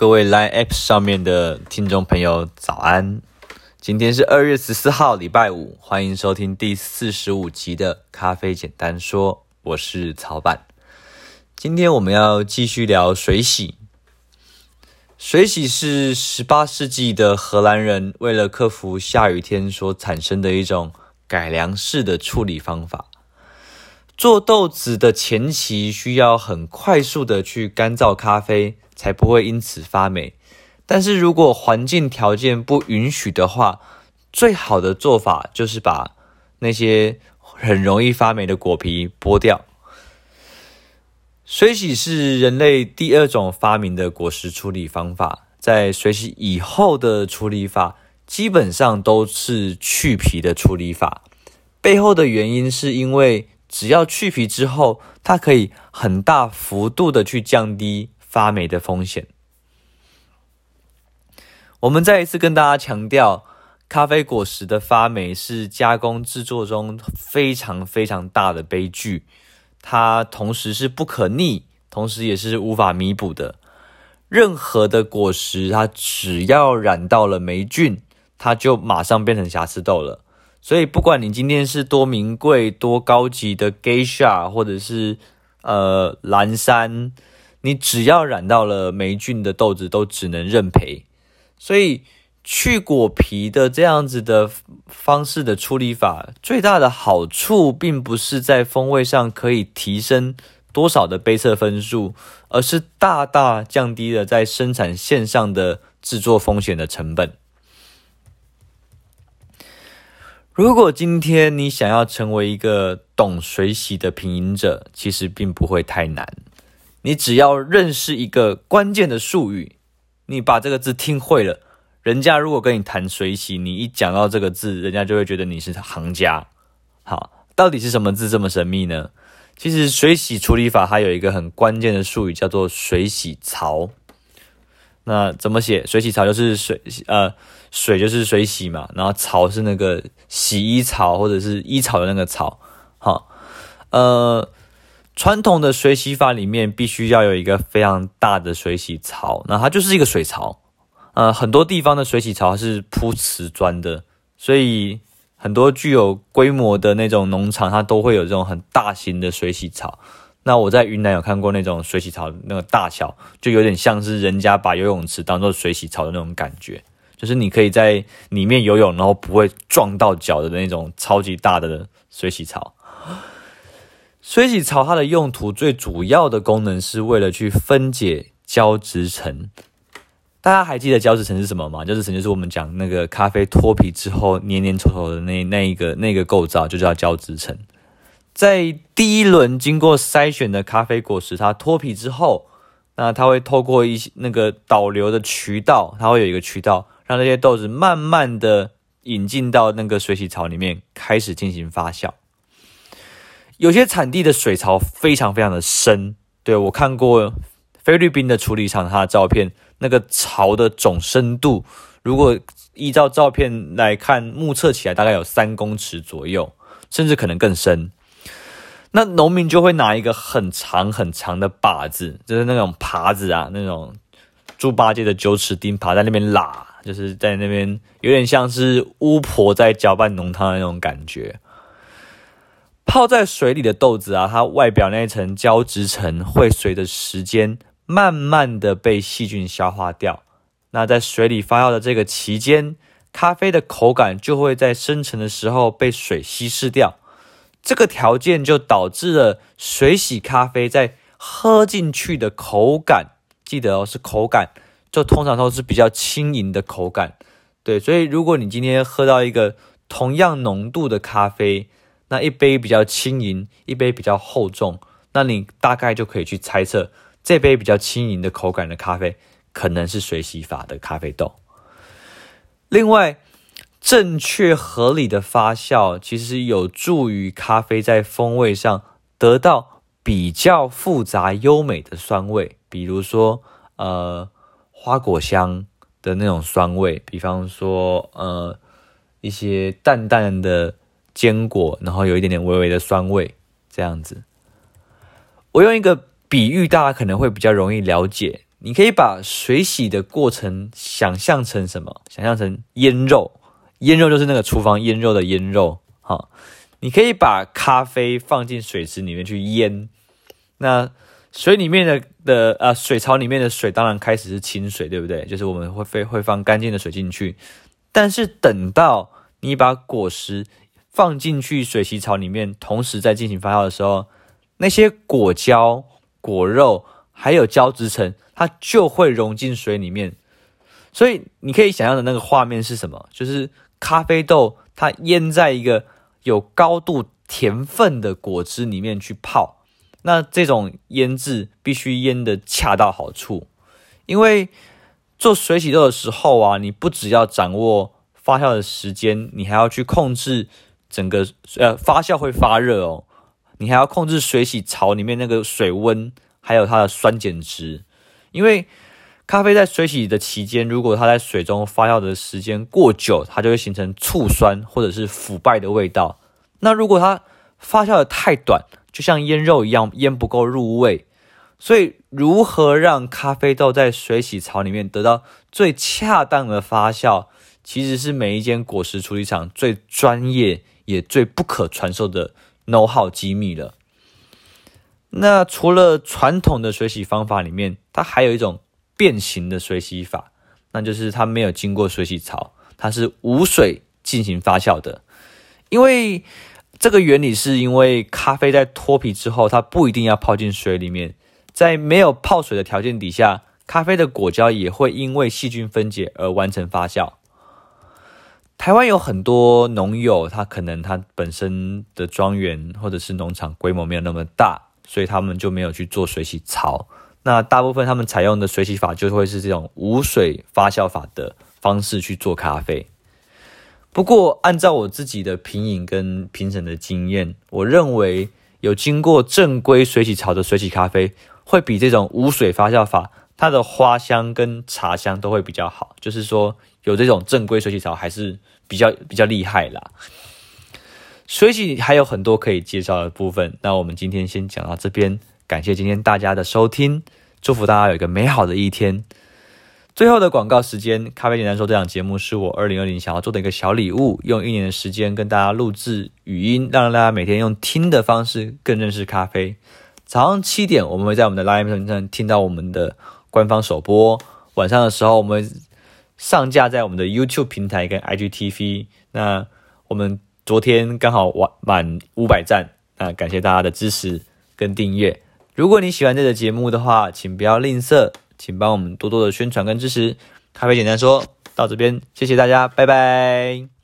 各位 Line App 上面的听众朋友，早安！今天是二月十四号，礼拜五，欢迎收听第四十五集的《咖啡简单说》，我是曹板。今天我们要继续聊水洗。水洗是十八世纪的荷兰人为了克服下雨天所产生的一种改良式的处理方法。做豆子的前期需要很快速的去干燥咖啡，才不会因此发霉。但是如果环境条件不允许的话，最好的做法就是把那些很容易发霉的果皮剥掉。水洗是人类第二种发明的果实处理方法，在水洗以后的处理法基本上都是去皮的处理法。背后的原因是因为只要去皮之后，它可以很大幅度的去降低发霉的风险。我们再一次跟大家强调，咖啡果实的发霉是加工制作中非常非常大的悲剧。它同时是不可逆，同时也是无法弥补的。任何的果实，它只要染到了霉菌，它就马上变成瑕疵豆了。所以，不管你今天是多名贵、多高级的 Geisha，或者是呃蓝山，你只要染到了霉菌的豆子，都只能认赔。所以。去果皮的这样子的方式的处理法，最大的好处并不是在风味上可以提升多少的杯测分数，而是大大降低了在生产线上的制作风险的成本。如果今天你想要成为一个懂水洗的品饮者，其实并不会太难。你只要认识一个关键的术语，你把这个字听会了。人家如果跟你谈水洗，你一讲到这个字，人家就会觉得你是行家。好，到底是什么字这么神秘呢？其实水洗处理法它有一个很关键的术语，叫做水洗槽。那怎么写？水洗槽就是水，呃，水就是水洗嘛，然后槽是那个洗衣槽或者是衣槽的那个槽。好，呃，传统的水洗法里面必须要有一个非常大的水洗槽，那它就是一个水槽。呃，很多地方的水洗槽是铺瓷砖的，所以很多具有规模的那种农场，它都会有这种很大型的水洗槽。那我在云南有看过那种水洗槽，那个大小就有点像是人家把游泳池当做水洗槽的那种感觉，就是你可以在里面游泳，然后不会撞到脚的那种超级大的水洗槽。水洗槽它的用途最主要的功能是为了去分解胶质层。大家还记得胶质层是什么吗？胶质层就是我们讲那个咖啡脱皮之后黏黏稠稠的那那一个那个构造，就叫胶质层。在第一轮经过筛选的咖啡果实，它脱皮之后，那它会透过一些那个导流的渠道，它会有一个渠道，让这些豆子慢慢的引进到那个水洗槽里面，开始进行发酵。有些产地的水槽非常非常的深，对，我看过菲律宾的处理厂，它的照片。那个槽的总深度，如果依照照片来看，目测起来大概有三公尺左右，甚至可能更深。那农民就会拿一个很长很长的把子，就是那种耙子啊，那种猪八戒的九齿钉耙在那边拉，就是在那边有点像是巫婆在搅拌浓汤的那种感觉。泡在水里的豆子啊，它外表那一层胶质层会随着时间。慢慢的被细菌消化掉，那在水里发酵的这个期间，咖啡的口感就会在生成的时候被水稀释掉。这个条件就导致了水洗咖啡在喝进去的口感，记得哦，是口感，就通常都是比较轻盈的口感。对，所以如果你今天喝到一个同样浓度的咖啡，那一杯比较轻盈，一杯比较厚重，那你大概就可以去猜测。这杯比较轻盈的口感的咖啡，可能是水洗法的咖啡豆。另外，正确合理的发酵，其实有助于咖啡在风味上得到比较复杂优美的酸味，比如说呃花果香的那种酸味，比方说呃一些淡淡的坚果，然后有一点点微微的酸味，这样子。我用一个。比喻大家可能会比较容易了解，你可以把水洗的过程想象成什么？想象成腌肉，腌肉就是那个厨房腌肉的腌肉。好，你可以把咖啡放进水池里面去腌。那水里面的的啊，水槽里面的水当然开始是清水，对不对？就是我们会会放干净的水进去。但是等到你把果实放进去水洗槽里面，同时在进行发酵的时候，那些果胶、果肉还有胶质层，它就会融进水里面。所以你可以想象的那个画面是什么？就是咖啡豆它腌在一个有高度甜分的果汁里面去泡。那这种腌制必须腌得恰到好处，因为做水洗豆的时候啊，你不只要掌握发酵的时间，你还要去控制整个呃发酵会发热哦，你还要控制水洗槽里面那个水温，还有它的酸碱值。因为咖啡在水洗的期间，如果它在水中发酵的时间过久，它就会形成醋酸或者是腐败的味道。那如果它发酵的太短，就像腌肉一样，腌不够入味，所以如何让咖啡豆在水洗槽里面得到最恰当的发酵，其实是每一间果实处理厂最专业也最不可传授的 know-how 机密了。那除了传统的水洗方法里面，它还有一种变形的水洗法，那就是它没有经过水洗槽，它是无水进行发酵的，因为。这个原理是因为咖啡在脱皮之后，它不一定要泡进水里面，在没有泡水的条件底下，咖啡的果胶也会因为细菌分解而完成发酵。台湾有很多农友，他可能他本身的庄园或者是农场规模没有那么大，所以他们就没有去做水洗槽。那大部分他们采用的水洗法就会是这种无水发酵法的方式去做咖啡。不过，按照我自己的品饮跟评审的经验，我认为有经过正规水洗槽的水洗咖啡，会比这种无水发酵法，它的花香跟茶香都会比较好。就是说，有这种正规水洗槽还是比较比较厉害啦。水洗还有很多可以介绍的部分，那我们今天先讲到这边。感谢今天大家的收听，祝福大家有一个美好的一天。最后的广告时间，咖啡简单说，这档节目是我二零二零想要做的一个小礼物，用一年的时间跟大家录制语音，让大家每天用听的方式更认识咖啡。早上七点，我们会在我们的 Live 上听到我们的官方首播；晚上的时候，我们上架在我们的 YouTube 平台跟 IGTV。那我们昨天刚好完满五百赞，那感谢大家的支持跟订阅。如果你喜欢这个节目的话，请不要吝啬。请帮我们多多的宣传跟支持。咖啡简单说到这边，谢谢大家，拜拜。